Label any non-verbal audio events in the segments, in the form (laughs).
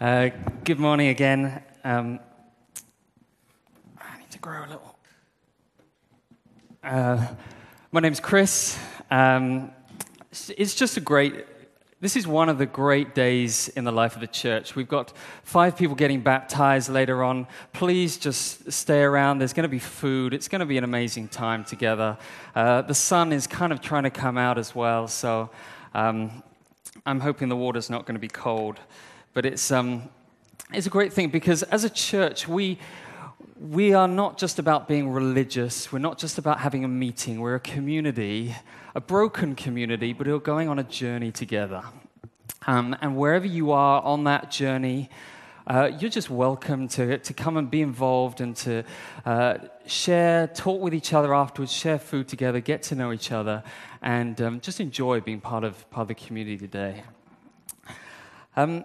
Uh, good morning again. Um, I need to grow a little. Uh, my name's Chris. Um, it's just a great. This is one of the great days in the life of the church. We've got five people getting baptized later on. Please just stay around. There's going to be food. It's going to be an amazing time together. Uh, the sun is kind of trying to come out as well, so um, I'm hoping the water's not going to be cold. But it's, um, it's a great thing because as a church, we, we are not just about being religious. We're not just about having a meeting. We're a community, a broken community, but we're going on a journey together. Um, and wherever you are on that journey, uh, you're just welcome to, to come and be involved and to uh, share, talk with each other afterwards, share food together, get to know each other, and um, just enjoy being part of, part of the community today. Um,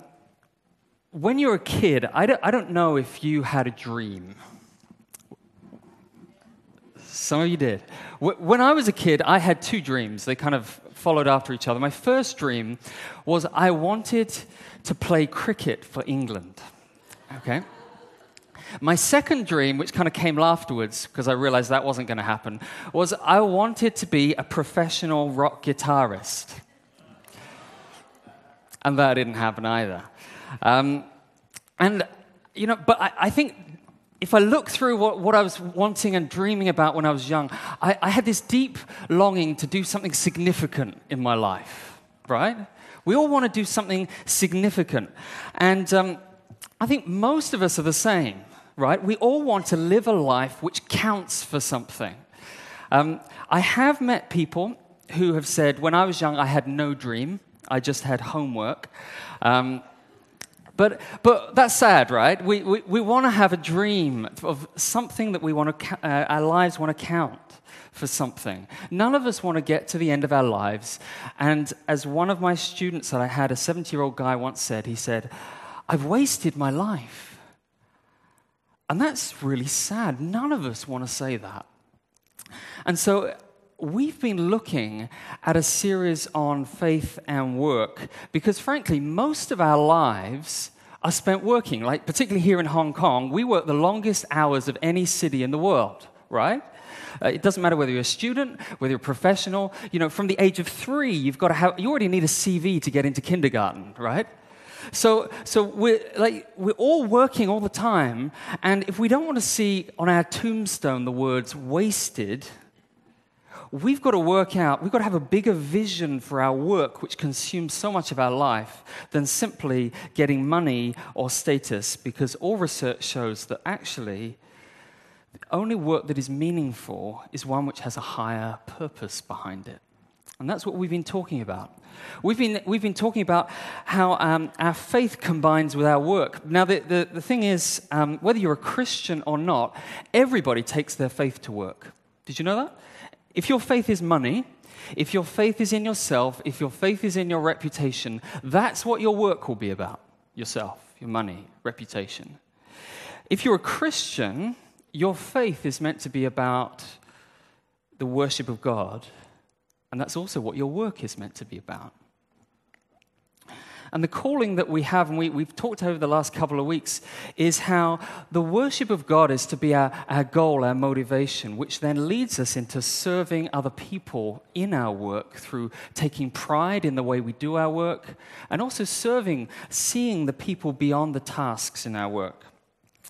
when you were a kid, I don't, I don't know if you had a dream. Some of you did. When I was a kid, I had two dreams. They kind of followed after each other. My first dream was I wanted to play cricket for England. Okay? My second dream, which kind of came afterwards because I realized that wasn't going to happen, was I wanted to be a professional rock guitarist. And that didn't happen either. Um, and, you know, but I, I, think if I look through what, what I was wanting and dreaming about when I was young, I, I had this deep longing to do something significant in my life, right? We all want to do something significant. And um, I think most of us are the same, right? We all want to live a life which counts for something. Um, I have met people who have said, when I was young, I had no dream, I just had homework. Um, but, but that's sad, right? We, we, we want to have a dream of something that we want to, uh, our lives want to count for something. None of us want to get to the end of our lives. And as one of my students that I had, a 70 year old guy once said, he said, I've wasted my life. And that's really sad. None of us want to say that. And so we've been looking at a series on faith and work because, frankly, most of our lives are spent working. Like, particularly here in Hong Kong, we work the longest hours of any city in the world, right? Uh, it doesn't matter whether you're a student, whether you're a professional. You know, from the age of three, you've got to have, you already need a CV to get into kindergarten, right? So, so we're, like, we're all working all the time, and if we don't want to see on our tombstone the words wasted, we've got to work out, we've got to have a bigger vision for our work, which consumes so much of our life, than simply getting money or status, because all research shows that actually the only work that is meaningful is one which has a higher purpose behind it. And that's what we've been talking about. We've been, we've been talking about how um, our faith combines with our work. Now, the, the, the thing is, um, whether you're a Christian or not, everybody takes their faith to work. Did you know that? If your faith is money, if your faith is in yourself, if your faith is in your reputation, that's what your work will be about yourself, your money, reputation. If you're a Christian, your faith is meant to be about the worship of God, and that's also what your work is meant to be about. And the calling that we have, and we, have talked over the last couple of weeks, is how the worship of God is to be our, our goal, our motivation, which then leads us into serving other people in our work through taking pride in the way we do our work and also serving, seeing the people beyond the tasks in our work.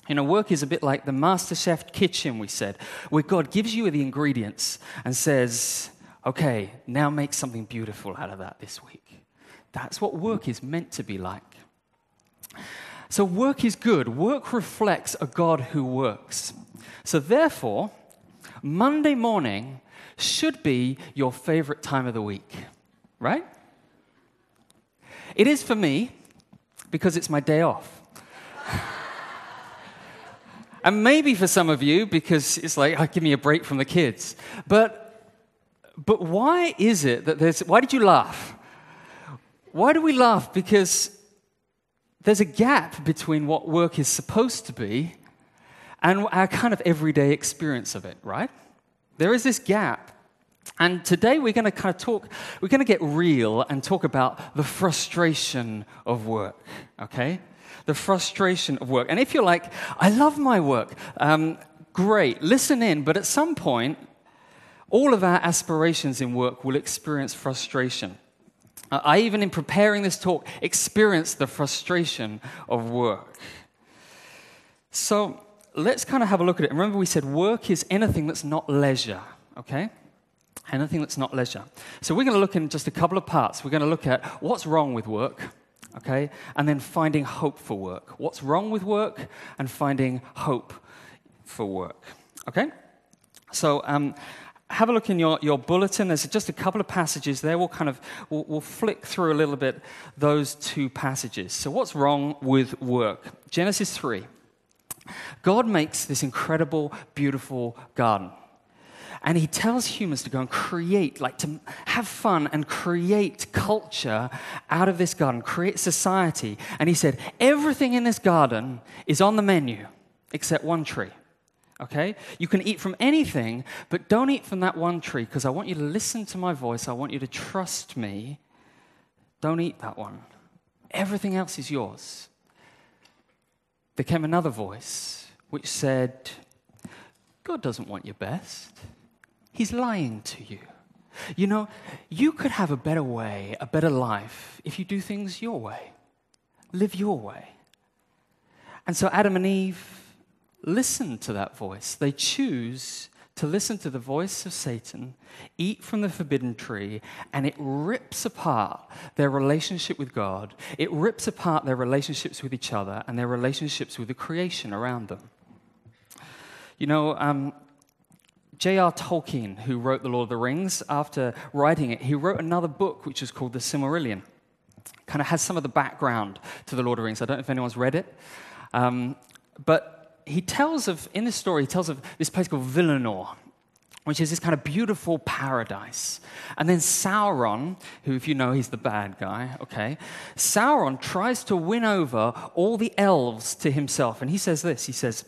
You know, work is a bit like the master chef kitchen, we said, where God gives you the ingredients and says, okay, now make something beautiful out of that this week. That's what work is meant to be like. So, work is good. Work reflects a God who works. So, therefore, Monday morning should be your favorite time of the week, right? It is for me because it's my day off. (laughs) and maybe for some of you because it's like, oh, give me a break from the kids. But, but why is it that there's, why did you laugh? Why do we laugh? Because there's a gap between what work is supposed to be and our kind of everyday experience of it, right? There is this gap. And today we're going to kind of talk, we're going to get real and talk about the frustration of work, okay? the frustration of work. And if you're like, I love my work, um, great, listen in, but at some point, all of our aspirations in work will experience frustration. Uh, I, even in preparing this talk, experienced the frustration of work. So let's kind of have a look at it. Remember, we said work is anything that's not leisure, okay? Anything that's not leisure. So we're going to look in just a couple of parts. We're going to look at what's wrong with work, okay? And then finding hope for work. What's wrong with work and finding hope for work, okay? So, um, have a look in your, your bulletin. There's just a couple of passages there. We'll kind of we'll, we'll, flick through a little bit those two passages. So, what's wrong with work? Genesis 3. God makes this incredible, beautiful garden. And he tells humans to go and create, like to have fun and create culture out of this garden, create society. And he said, everything in this garden is on the menu except one tree. Okay? You can eat from anything, but don't eat from that one tree because I want you to listen to my voice. I want you to trust me. Don't eat that one. Everything else is yours. There came another voice which said, God doesn't want your best. He's lying to you. You know, you could have a better way, a better life, if you do things your way. Live your way. And so Adam and Eve listen to that voice. They choose to listen to the voice of Satan, eat from the forbidden tree, and it rips apart their relationship with God. It rips apart their relationships with each other and their relationships with the creation around them. You know, um, J.R. Tolkien, who wrote The Lord of the Rings, after writing it, he wrote another book which is called The Silmarillion. Kind of has some of the background to The Lord of the Rings. I don't know if anyone's read it. Um, but he tells of, in this story, he tells of this place called Valinor, which is this kind of beautiful paradise. And then Sauron, who, if you know, he's the bad guy, okay? Sauron tries to win over all the elves to himself. And he says this he says,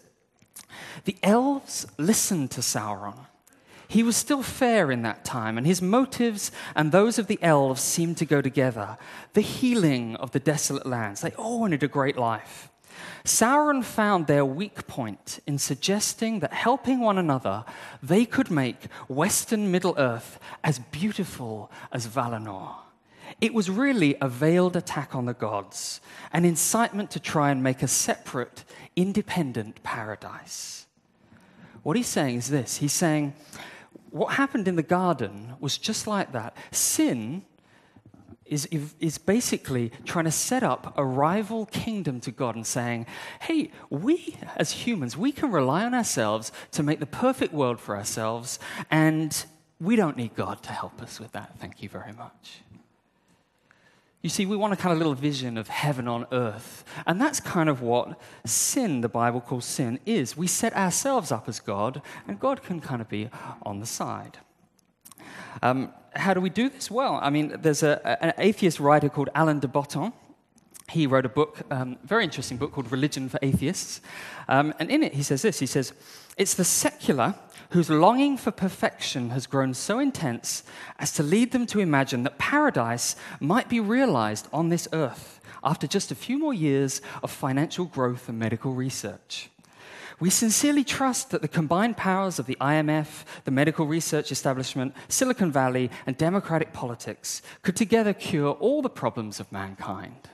The elves listened to Sauron. He was still fair in that time, and his motives and those of the elves seemed to go together. The healing of the desolate lands. They all wanted a great life. Sauron found their weak point in suggesting that helping one another, they could make Western Middle Earth as beautiful as Valinor. It was really a veiled attack on the gods, an incitement to try and make a separate, independent paradise. What he's saying is this he's saying, what happened in the garden was just like that. Sin is, is basically trying to set up a rival kingdom to God and saying, hey, we as humans, we can rely on ourselves to make the perfect world for ourselves, and we don't need God to help us with that. Thank you very much. You see, we want a kind of little vision of heaven on earth. And that's kind of what sin, the Bible calls sin, is. We set ourselves up as God, and God can kind of be on the side. Um, how do we do this? Well, I mean, there's a, an atheist writer called Alain de Botton. He wrote a book, um, very interesting book called Religion for Atheists. Um, and in it, he says this He says, It's the secular whose longing for perfection has grown so intense as to lead them to imagine that paradise might be realized on this earth after just a few more years of financial growth and medical research. We sincerely trust that the combined powers of the IMF, the medical research establishment, Silicon Valley, and democratic politics could together cure all the problems of mankind.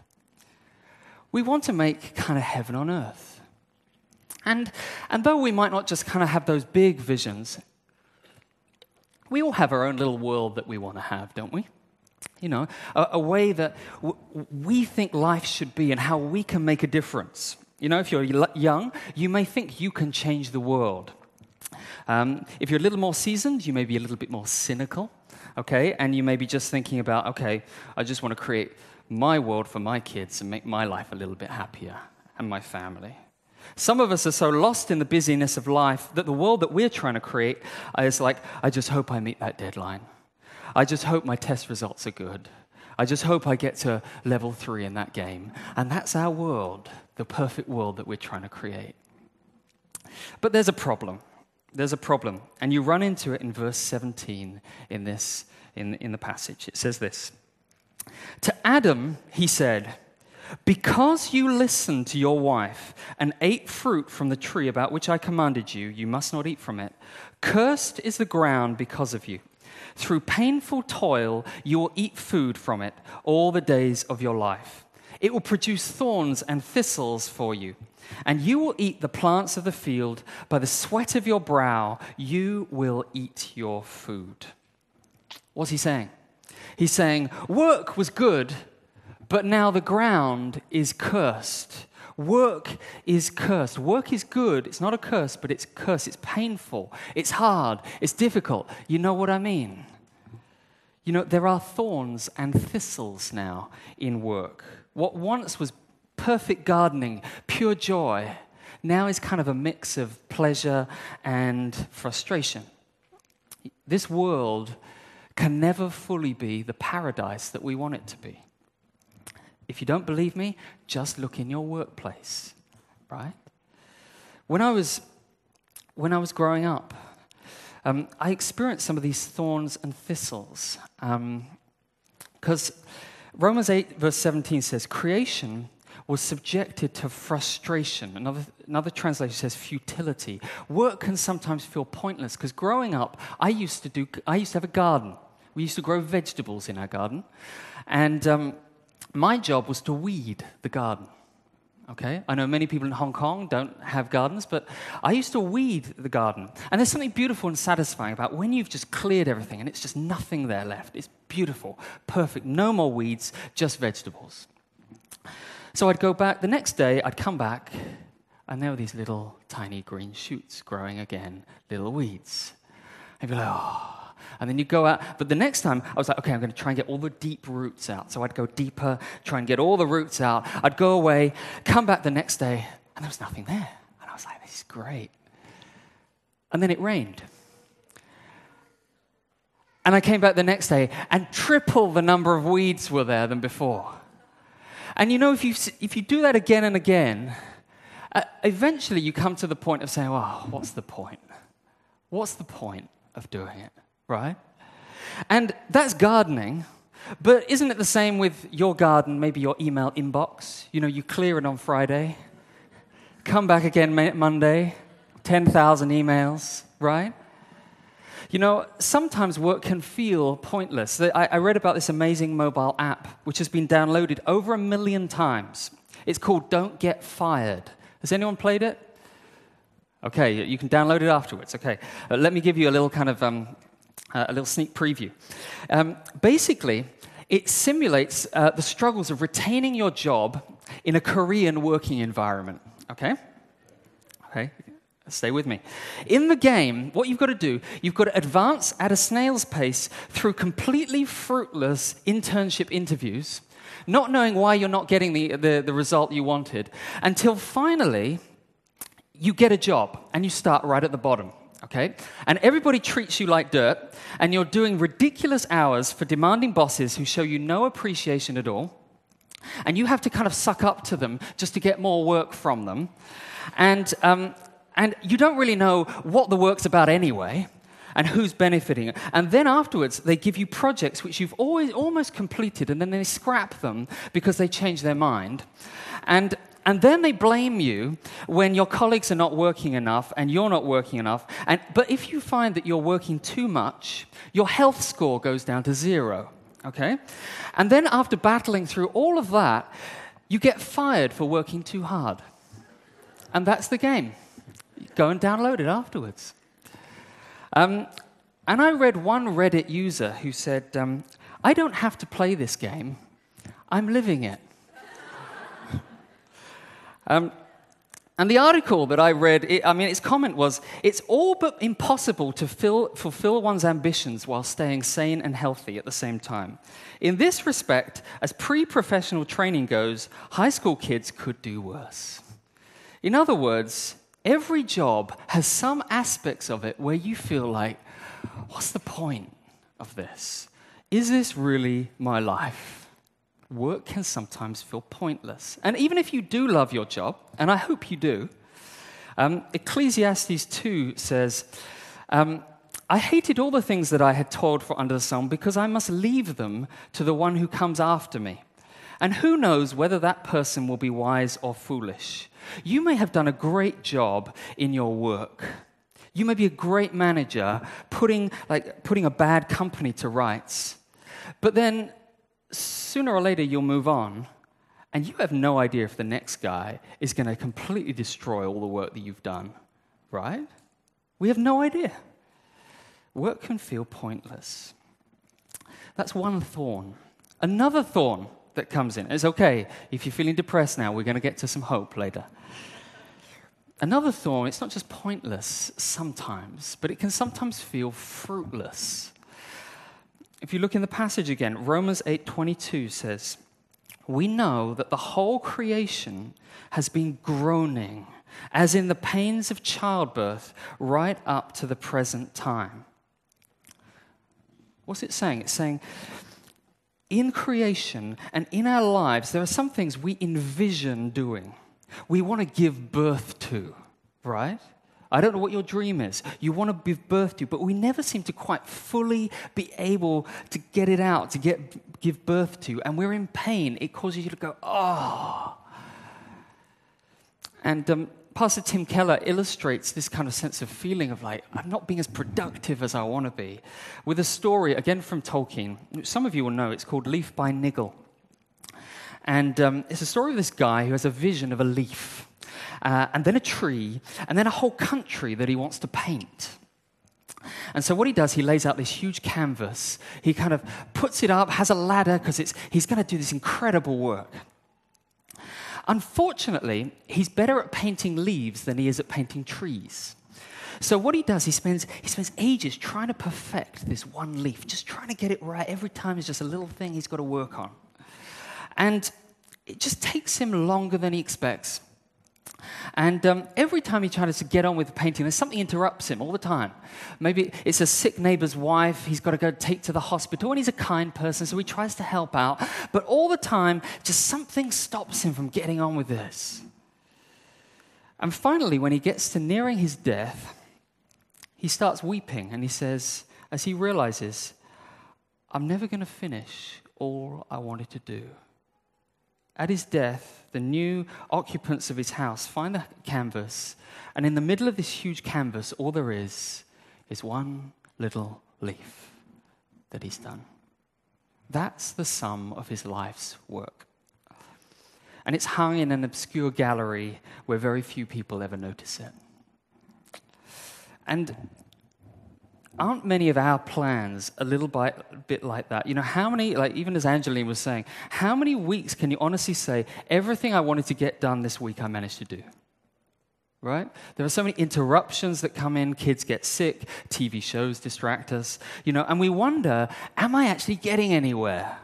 We want to make kind of heaven on earth. And, and though we might not just kind of have those big visions, we all have our own little world that we want to have, don't we? You know, a, a way that w- we think life should be and how we can make a difference. You know, if you're young, you may think you can change the world. Um, if you're a little more seasoned, you may be a little bit more cynical, okay? And you may be just thinking about, okay, I just want to create my world for my kids and make my life a little bit happier and my family. Some of us are so lost in the busyness of life that the world that we're trying to create is like, I just hope I meet that deadline. I just hope my test results are good. I just hope I get to level three in that game. And that's our world the perfect world that we're trying to create. But there's a problem. There's a problem. And you run into it in verse 17 in, this, in, in the passage. It says this To Adam, he said, Because you listened to your wife and ate fruit from the tree about which I commanded you, you must not eat from it. Cursed is the ground because of you. Through painful toil, you will eat food from it all the days of your life. It will produce thorns and thistles for you, and you will eat the plants of the field. By the sweat of your brow, you will eat your food. What's he saying? He's saying, Work was good, but now the ground is cursed. Work is cursed. Work is good. It's not a curse, but it's cursed. It's painful. It's hard. It's difficult. You know what I mean? You know, there are thorns and thistles now in work. What once was perfect gardening, pure joy, now is kind of a mix of pleasure and frustration. This world can never fully be the paradise that we want it to be. If you don't believe me, just look in your workplace, right? When I was, when I was growing up, um, I experienced some of these thorns and thistles. Because um, Romans 8, verse 17 says, Creation was subjected to frustration. Another, another translation says futility. Work can sometimes feel pointless because growing up, I used to do, I used to have a garden. We used to grow vegetables in our garden. And um, my job was to weed the garden. Okay? I know many people in Hong Kong don't have gardens, but I used to weed the garden. And there's something beautiful and satisfying about when you've just cleared everything and it's just nothing there left. It's beautiful, perfect, no more weeds, just vegetables. So I'd go back the next day, I'd come back, and there were these little tiny green shoots growing again, little weeds. I'd be like, oh, and then you go out. But the next time, I was like, okay, I'm going to try and get all the deep roots out. So I'd go deeper, try and get all the roots out. I'd go away, come back the next day, and there was nothing there. And I was like, this is great. And then it rained. And I came back the next day, and triple the number of weeds were there than before. And you know, if you, if you do that again and again, uh, eventually you come to the point of saying, well, what's the point? What's the point of doing it? Right? And that's gardening. But isn't it the same with your garden, maybe your email inbox? You know, you clear it on Friday, come back again Monday, 10,000 emails, right? You know, sometimes work can feel pointless. I, read about this amazing mobile app which has been downloaded over a million times. It's called Don't Get Fired. Has anyone played it? Okay, you can download it afterwards. Okay, uh, let me give you a little kind of um, uh, a little sneak preview. Um, basically, it simulates uh, the struggles of retaining your job in a Korean working environment. Okay? Okay, stay with me. In the game, what you've got to do, you've got to advance at a snail's pace through completely fruitless internship interviews, not knowing why you're not getting the, the, the result you wanted, until finally you get a job and you start right at the bottom okay? And everybody treats you like dirt, and you're doing ridiculous hours for demanding bosses who show you no appreciation at all. And you have to kind of suck up to them just to get more work from them. And, um, and you don't really know what the work's about anyway and who's benefiting. And then afterwards, they give you projects which you've always, almost completed, and then they scrap them because they change their mind. And and then they blame you when your colleagues are not working enough and you're not working enough. And, but if you find that you're working too much, your health score goes down to zero. Okay? And then after battling through all of that, you get fired for working too hard. And that's the game. Go and download it afterwards. Um, and I read one Reddit user who said, um, I don't have to play this game, I'm living it. Um, and the article that I read, it, I mean, its comment was it's all but impossible to fill, fulfill one's ambitions while staying sane and healthy at the same time. In this respect, as pre professional training goes, high school kids could do worse. In other words, every job has some aspects of it where you feel like, what's the point of this? Is this really my life? Work can sometimes feel pointless. And even if you do love your job, and I hope you do, um, Ecclesiastes 2 says, um, I hated all the things that I had toiled for under the sun because I must leave them to the one who comes after me. And who knows whether that person will be wise or foolish? You may have done a great job in your work. You may be a great manager putting, like, putting a bad company to rights. But then sooner or later you'll move on, and you have no idea if the next guy is going to completely destroy all the work that you've done, right? We have no idea. Work can feel pointless. That's one thorn. Another thorn that comes in It's okay, if you're feeling depressed now, we're going to get to some hope later. Another thorn, it's not just pointless sometimes, but it can sometimes feel fruitless. If you look in the passage again, Romans 8:22 says, "We know that the whole creation has been groaning as in the pains of childbirth right up to the present time." What's it saying? It's saying in creation and in our lives, there are some things we envision doing. We want to give birth to, right? I don't know what your dream is. You want to give birth to, but we never seem to quite fully be able to get it out, to get, give birth to. And we're in pain. It causes you to go, oh. And um, Pastor Tim Keller illustrates this kind of sense of feeling of like, I'm not being as productive as I want to be, with a story, again from Tolkien. Some of you will know it's called Leaf by Niggle. And um, it's a story of this guy who has a vision of a leaf uh, and then a tree, and then a whole country that he wants to paint. And so, what he does, he lays out this huge canvas. He kind of puts it up, has a ladder, because he's going to do this incredible work. Unfortunately, he's better at painting leaves than he is at painting trees. So what he does, he spends, he spends ages trying to perfect this one leaf, just trying to get it right. Every time is just a little thing he's got to work on. And it just takes him longer than he expects. And um, every time he tries to get on with the painting, there's something interrupts him all the time. Maybe it's a sick neighbor's wife he's got to go take to the hospital, and he's a kind person, so he tries to help out. But all the time, just something stops him from getting on with this. And finally, when he gets to nearing his death, he starts weeping and he says, as he realizes, I'm never going to finish all I wanted to do. At his death, the new occupants of his house find the canvas, and in the middle of this huge canvas, all there is is one little leaf that he's done. That's the sum of his life's work. And it's hung in an obscure gallery where very few people ever notice it. And aren't many of our plans a little bit like that? You know, how many, like even as Angeline was saying, how many weeks can you honestly say, everything I wanted to get done this week, I managed to do? Right? There are so many interruptions that come in. Kids get sick, TV shows distract us, you know, and we wonder, am I actually getting anywhere?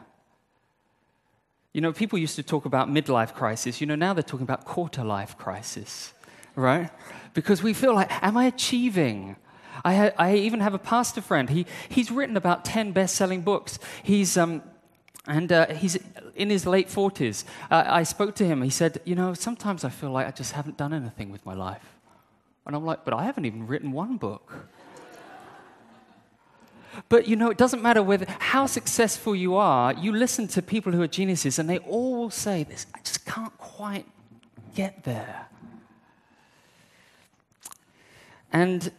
You know, people used to talk about midlife crisis. You know, now they're talking about quarter life crisis, right? Because we feel like, am I achieving? I, ha- I even have a pastor friend. He, he's written about 10 best selling books. He's, um, and uh, he's in his late 40s. Uh, I spoke to him. He said, You know, sometimes I feel like I just haven't done anything with my life. And I'm like, But I haven't even written one book. But you know, it doesn't matter whether how successful you are. You listen to people who are geniuses, and they all will say this: "I just can't quite get there." And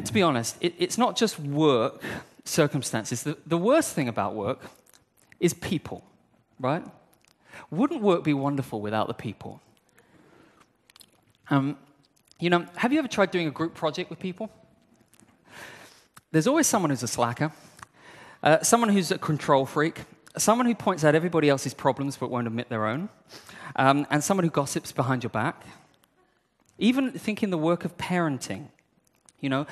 and to be honest, it, it's not just work circumstances. The, the worst thing about work is people, right? Wouldn't work be wonderful without the people? Um, you know, have you ever tried doing a group project with people? There's always someone who's a slacker, uh, someone who's a control freak, someone who points out everybody else's problems but won't admit their own, um, and someone who gossips behind your back. Even thinking the work of parenting. You know,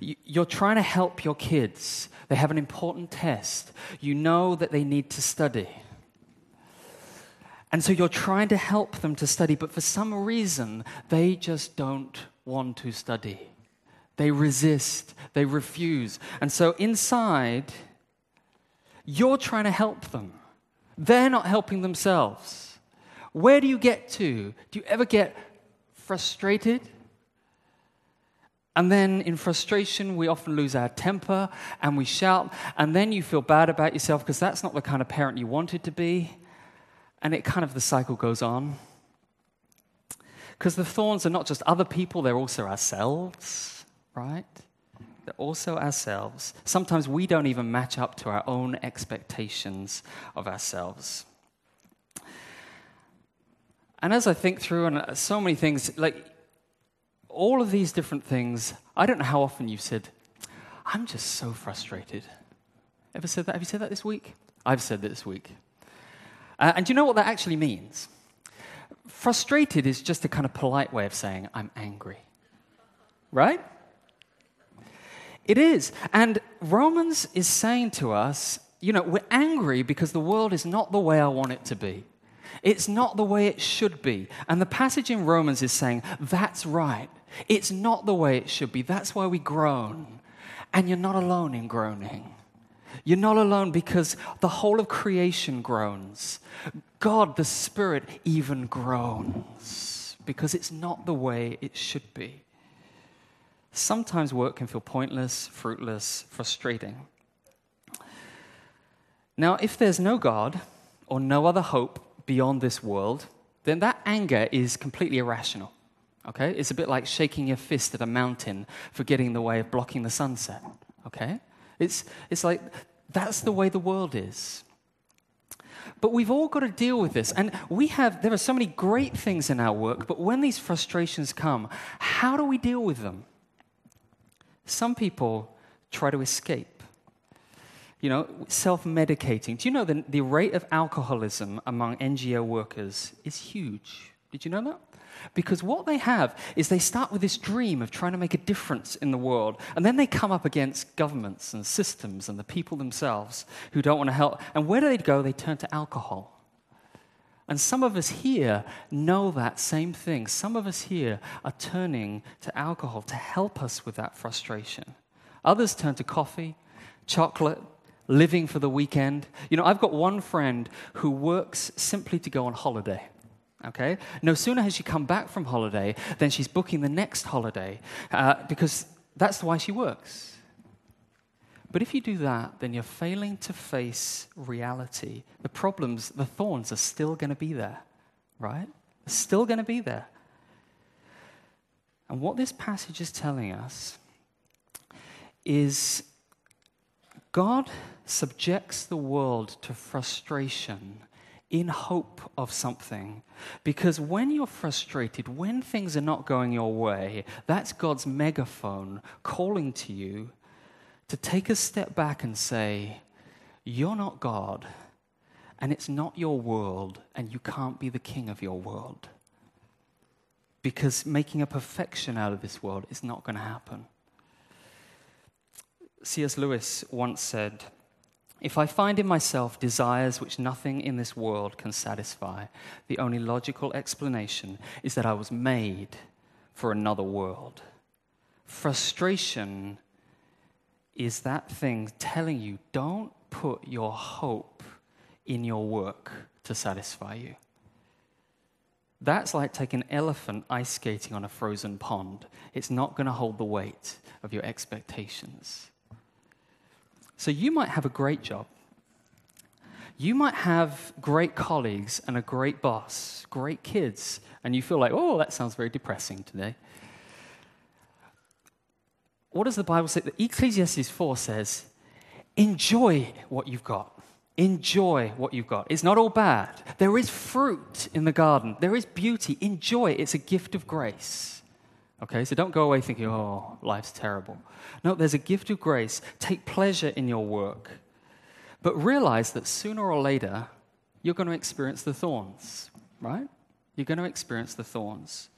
you're trying to help your kids. They have an important test. You know that they need to study. And so you're trying to help them to study, but for some reason, they just don't want to study. They resist, they refuse. And so inside, you're trying to help them. They're not helping themselves. Where do you get to? Do you ever get frustrated? And then in frustration, we often lose our temper and we shout. And then you feel bad about yourself because that's not the kind of parent you wanted to be. And it kind of, the cycle goes on. Because the thorns are not just other people, they're also ourselves, right? They're also ourselves. Sometimes we don't even match up to our own expectations of ourselves. And as I think through, and uh, so many things, like all of these different things, I don't know how often you've said, I'm just so frustrated. Ever said that? Have you said that this week? I've said that this week. Uh, and do you know what that actually means? Frustrated is just a kind of polite way of saying, I'm angry. Right? It is. And Romans is saying to us, you know, we're angry because the world is not the way I want it to be. It's not the way it should be. And the passage in Romans is saying, that's right. It's not the way it should be. That's why we groan. And you're not alone in groaning. You're not alone because the whole of creation groans. God, the Spirit, even groans because it's not the way it should be. Sometimes work can feel pointless, fruitless, frustrating. Now, if there's no God or no other hope beyond this world, then that anger is completely irrational. Okay? It's a bit like shaking your fist at a mountain for getting in the way of blocking the sunset. Okay? It's, it's like that's the way the world is. But we've all got to deal with this. And we have, there are so many great things in our work, but when these frustrations come, how do we deal with them? Some people try to escape you know, self medicating. Do you know that the rate of alcoholism among NGO workers is huge? Did you know that? Because what they have is they start with this dream of trying to make a difference in the world, and then they come up against governments and systems and the people themselves who don't want to help. And where do they go? They turn to alcohol. And some of us here know that same thing. Some of us here are turning to alcohol to help us with that frustration. Others turn to coffee, chocolate, living for the weekend. You know, I've got one friend who works simply to go on holiday. Okay? No sooner has she come back from holiday than she's booking the next holiday uh, because that's why she works. But if you do that, then you're failing to face reality. The problems, the thorns are still going to be there, right? They're still going to be there. And what this passage is telling us is God subjects the world to frustration in hope of something. Because when you're frustrated, when things are not going your way, that's God's megaphone calling to you to take a step back and say, You're not God, and it's not your world, and you can't be the king of your world. Because making a perfection out of this world is not going to happen. C.S. Lewis once said, if I find in myself desires which nothing in this world can satisfy, the only logical explanation is that I was made for another world. Frustration is that thing telling you don't put your hope in your work to satisfy you. That's like taking an elephant ice skating on a frozen pond. It's not going to hold the weight of your expectations. So you might have a great job. You might have great colleagues and a great boss, great kids, and you feel like, oh, that sounds very depressing today. What does the Bible say? Ecclesiastes 4 says, enjoy what you've got. Enjoy what you've got. It's not all bad. There is fruit in the garden, there is beauty. Enjoy it. It's a gift of grace. Okay, so don't go away thinking, oh, life's terrible. No, there's a gift of grace. Take pleasure in your work. But realize that sooner or later, you're going to experience the thorns, right? You're going to experience the thorns.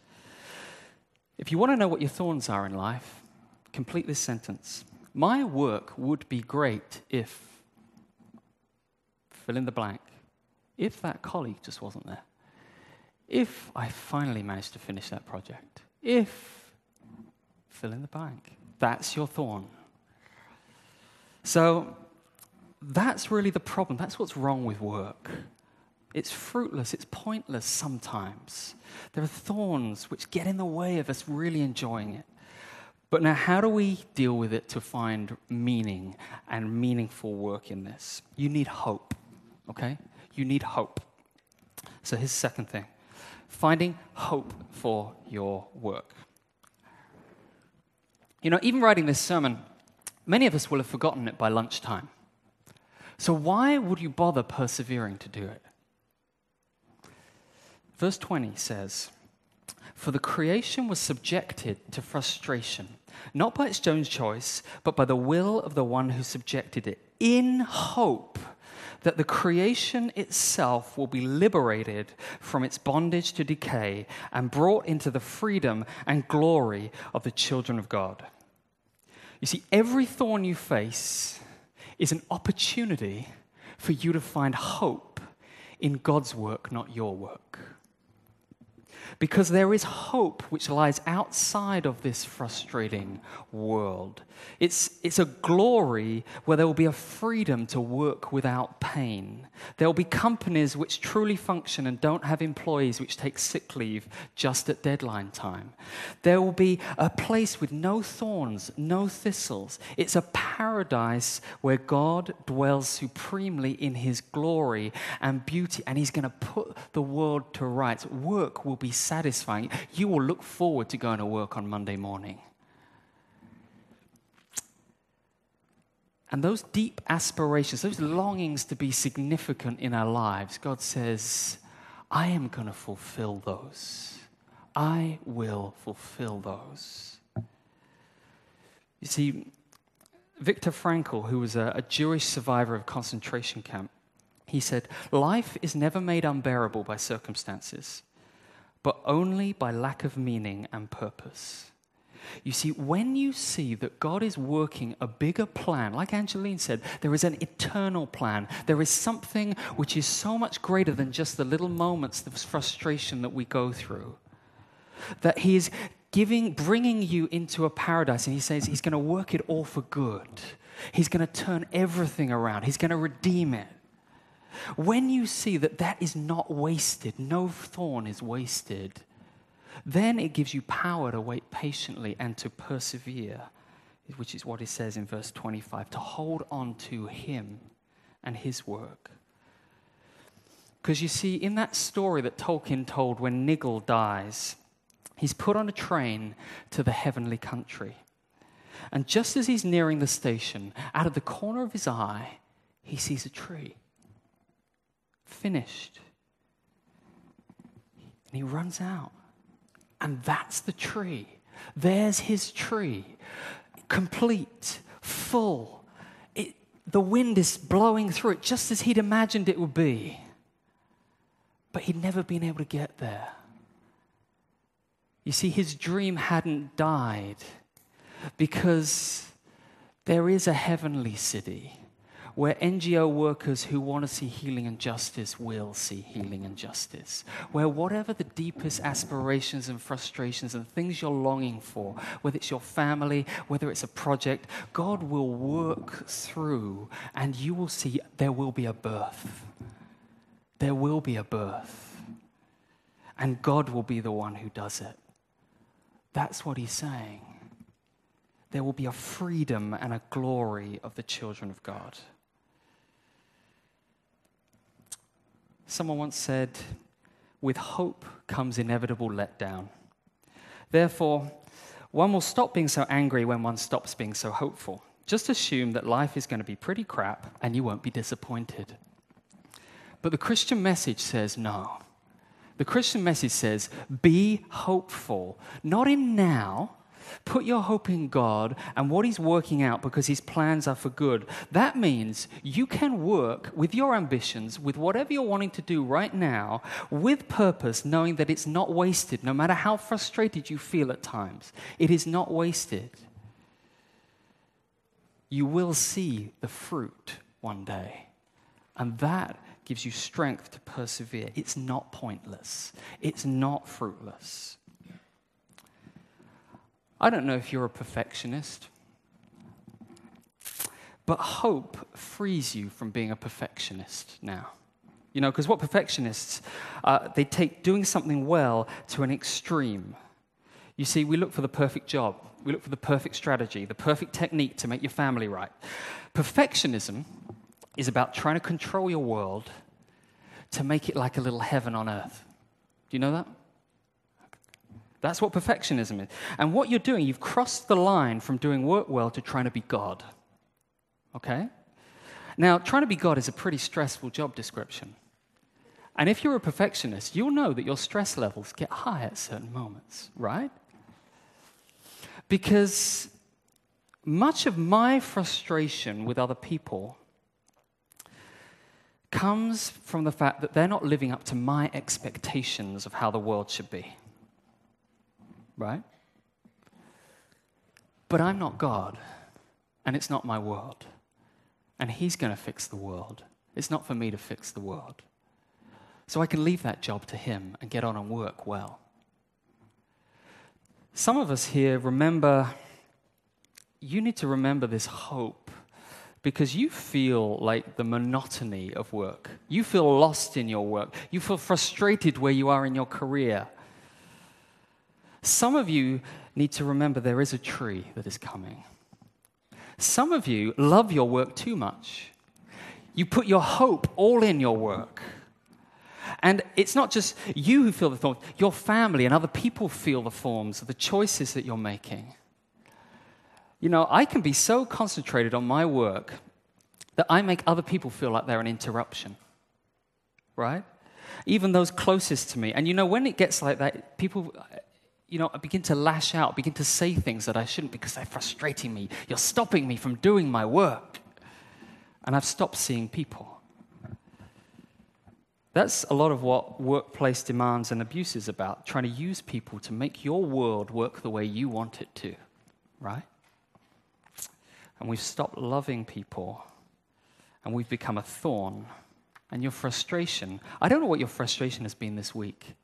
If you want to know what your thorns are in life, complete this sentence. My work would be great if, fill in the blank, if that colleague just wasn't there. If I finally managed to finish that project if, fill in the blank. That's your thorn. So that's really the problem. That's what's wrong with work. It's fruitless, it's pointless sometimes. There are thorns which get in the way of us really enjoying it. But now, how do we deal with it to find meaning and meaningful work in this? You need hope, okay? You need hope. So here's the second thing finding hope for your work. You know, even writing this sermon, many of us will have forgotten it by lunchtime. So why would you bother persevering to do it? Verse 20 says, For the creation was subjected to frustration, not by its own choice, but by the will of the one who subjected it, in hope that the creation itself will be liberated from its bondage to decay and brought into the freedom and glory of the children of God. You see, every thorn you face is an opportunity for you to find hope in God's work, not your work because there is hope which lies outside of this frustrating world. It's, it's a glory where there will be a freedom to work without pain. There will be companies which truly function and don't have employees which take sick leave just at deadline time. There will be a place with no thorns, no thistles. It's a paradise where God dwells supremely in his glory and beauty, and he's going to put the world to rights. Work will be satisfying. You will look forward to going to work on Monday morning. And those deep aspirations, those longings to be significant in our lives, God says, I am going to fulfill those. I will fulfill those. You see, Viktor Frankl, who was a, a Jewish survivor of concentration camp, he said, Life is never made unbearable by circumstances but only by lack of meaning and purpose. You see, when you see that God is working a bigger plan, like Angeline said, there is an eternal plan. There is something which is so much greater than just the little moments of frustration that we go through. That He is giving, bringing you into a paradise, and He says He's going to work it all for good. He's going to turn everything around, He's going to redeem it. When you see that that is not wasted, no thorn is wasted, then it gives you power to wait patiently and to persevere, which is what it says in verse 25 to hold on to Him and His work. Because you see, in that story that Tolkien told when Niggle dies, he's put on a train to the heavenly country. And just as he's nearing the station, out of the corner of his eye, he sees a tree finished. And he runs out. And that's the tree. There's his tree, complete, full. It, the wind is blowing through it just as he'd imagined it would be. But he'd never been able to get there. You see, his dream hadn't died because there is a heavenly city where NGO workers who want to see healing and justice will see healing and justice. Where whatever the deepest aspirations and frustrations and things you're longing for, whether it's your family, whether it's a project, God will work through and you will see there will be a birth. There will be a birth. And God will be the one who does it. That's what he's saying. There will be a freedom and a glory of the children of God. Someone once said, with hope comes inevitable letdown. Therefore, one will stop being so angry when one stops being so hopeful. Just assume that life is going to be pretty crap and you won't be disappointed. But the Christian message says no. The Christian message says be hopeful, not in now, Put your hope in God and what He's working out because His plans are for good. That means you can work with your ambitions, with whatever you're wanting to do right now, with purpose, knowing that it's not wasted, no matter how frustrated you feel at times. It is not wasted. You will see the fruit one day. And that gives you strength to persevere. It's not pointless, it's not fruitless. I don't know if you're a perfectionist, but hope frees you from being a perfectionist now. You know, because what perfectionists, uh, they take doing something well to an extreme. You see, we look for the perfect job, we look for the perfect strategy, the perfect technique to make your family right. Perfectionism is about trying to control your world to make it like a little heaven on earth. Do you know that? That's what perfectionism is. And what you're doing, you've crossed the line from doing work well to trying to be God. Okay? Now, trying to be God is a pretty stressful job description. And if you're a perfectionist, you'll know that your stress levels get high at certain moments, right? Because much of my frustration with other people comes from the fact that they're not living up to my expectations of how the world should be. Right? But I'm not God, and it's not my world. And He's going to fix the world. It's not for me to fix the world. So I can leave that job to Him and get on and work well. Some of us here remember, you need to remember this hope because you feel like the monotony of work. You feel lost in your work. You feel frustrated where you are in your career. Some of you need to remember there is a tree that is coming. Some of you love your work too much. You put your hope all in your work. And it's not just you who feel the thorns, your family and other people feel the thorns of the choices that you're making. You know, I can be so concentrated on my work that I make other people feel like they're an interruption, right? Even those closest to me. And you know, when it gets like that, people, you know, I begin to lash out, begin to say things that I shouldn't because they're frustrating me. You're stopping me from doing my work. And I've stopped seeing people. That's a lot of what workplace demands and abuse is about, trying to use people to make your world work the way you want it to, right? And we've stopped loving people and we've become a thorn. And your frustration, I don't know what your frustration has been this week,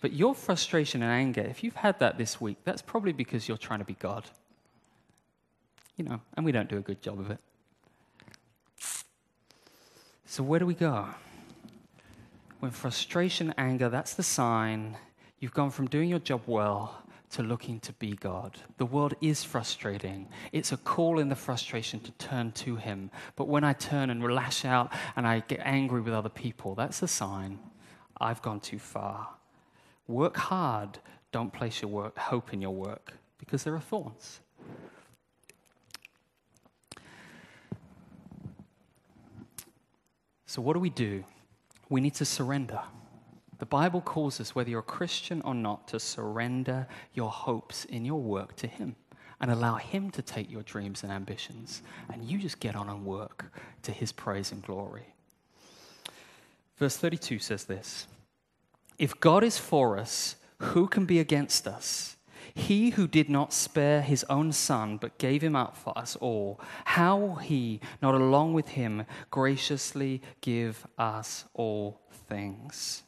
but your frustration and anger, if you've had that this week, that's probably because you're trying to be God. You know, and we don't do a good job of it. So, where do we go? When frustration, anger, that's the sign you've gone from doing your job well to looking to be God. The world is frustrating. It's a call in the frustration to turn to Him. But when I turn and lash out and I get angry with other people, that's a sign I've gone too far. Work hard. Don't place your work, hope in your work because there are thorns. So, what do we do? We need to surrender. The Bible calls us, whether you're a Christian or not, to surrender your hopes in your work to Him and allow Him to take your dreams and ambitions. And you just get on and work to His praise and glory. Verse 32 says this If God is for us, who can be against us? He who did not spare his own son, but gave him up for us all, how will he not along with him graciously give us all things?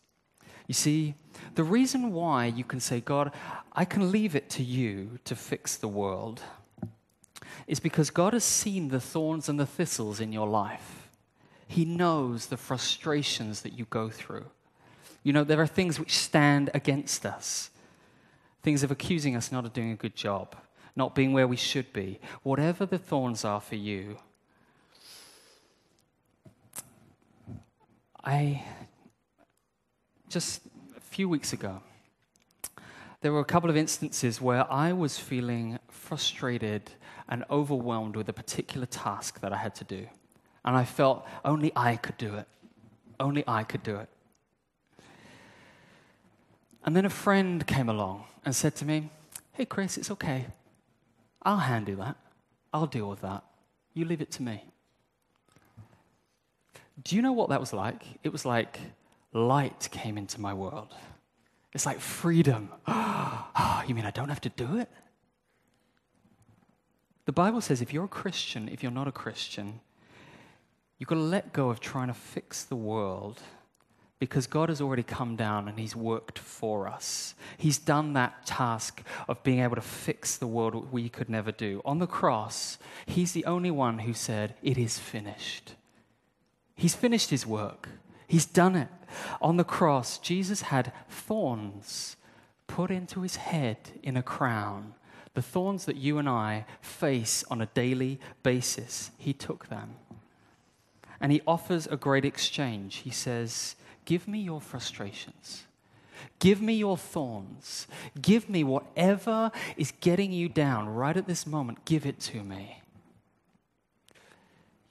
You see, the reason why you can say, God, I can leave it to you to fix the world is because God has seen the thorns and the thistles in your life. He knows the frustrations that you go through. You know, there are things which stand against us, things of accusing us not of doing a good job, not being where we should be. Whatever the thorns are for you, I just a few weeks ago, there were a couple of instances where I was feeling frustrated and overwhelmed with a particular task that I had to do. And I felt only I could do it. Only I could do it. And then a friend came along and said to me, Hey, Chris, it's okay. I'll handle that. I'll deal with that. You leave it to me. Do you know what that was like? It was like light came into my world. It's like freedom. Oh, (gasps) you mean I don't have to do it? The Bible says if you're a Christian, if you're not a Christian, you've got to let go of trying to fix the world because God has already come down and He's worked for us. He's done that task of being able to fix the world we could never do. On the cross, He's the only one who said, It is finished. He's finished His work. He's done it. On the cross, Jesus had thorns put into his head in a crown. The thorns that you and I face on a daily basis, he took them. And he offers a great exchange. He says, give me your frustrations. Give me your thorns. Give me whatever is getting you down right at this moment. Give it to me.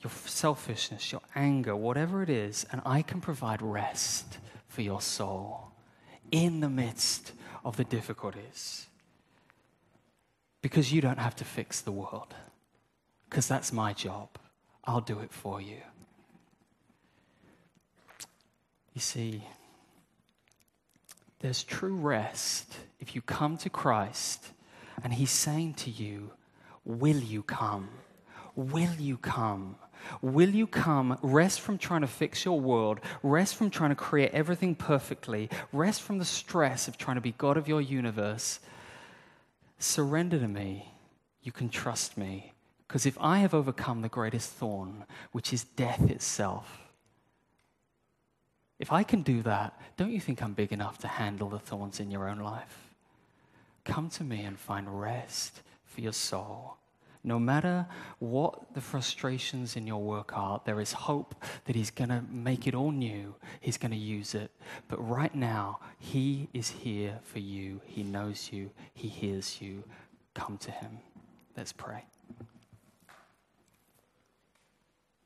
Your selfishness, your anger, whatever it is, and I can provide rest for your soul in the midst of the difficulties. Because you don't have to fix the world, because that's my job. I'll do it for you. You see, there's true rest if you come to Christ and He's saying to you, Will you come? Will you come? Will you come? Rest from trying to fix your world. Rest from trying to create everything perfectly. Rest from the stress of trying to be God of your universe. Surrender to me. You can trust me. Because if I have overcome the greatest thorn, which is death itself, if I can do that, don't you think I'm big enough to handle the thorns in your own life? Come to me and find rest for your soul. No matter what the frustrations in your work are, there is hope that He's going to make it all new. He's going to use it. But right now, He is here for you. He knows you, He hears you. Come to Him. Let's pray.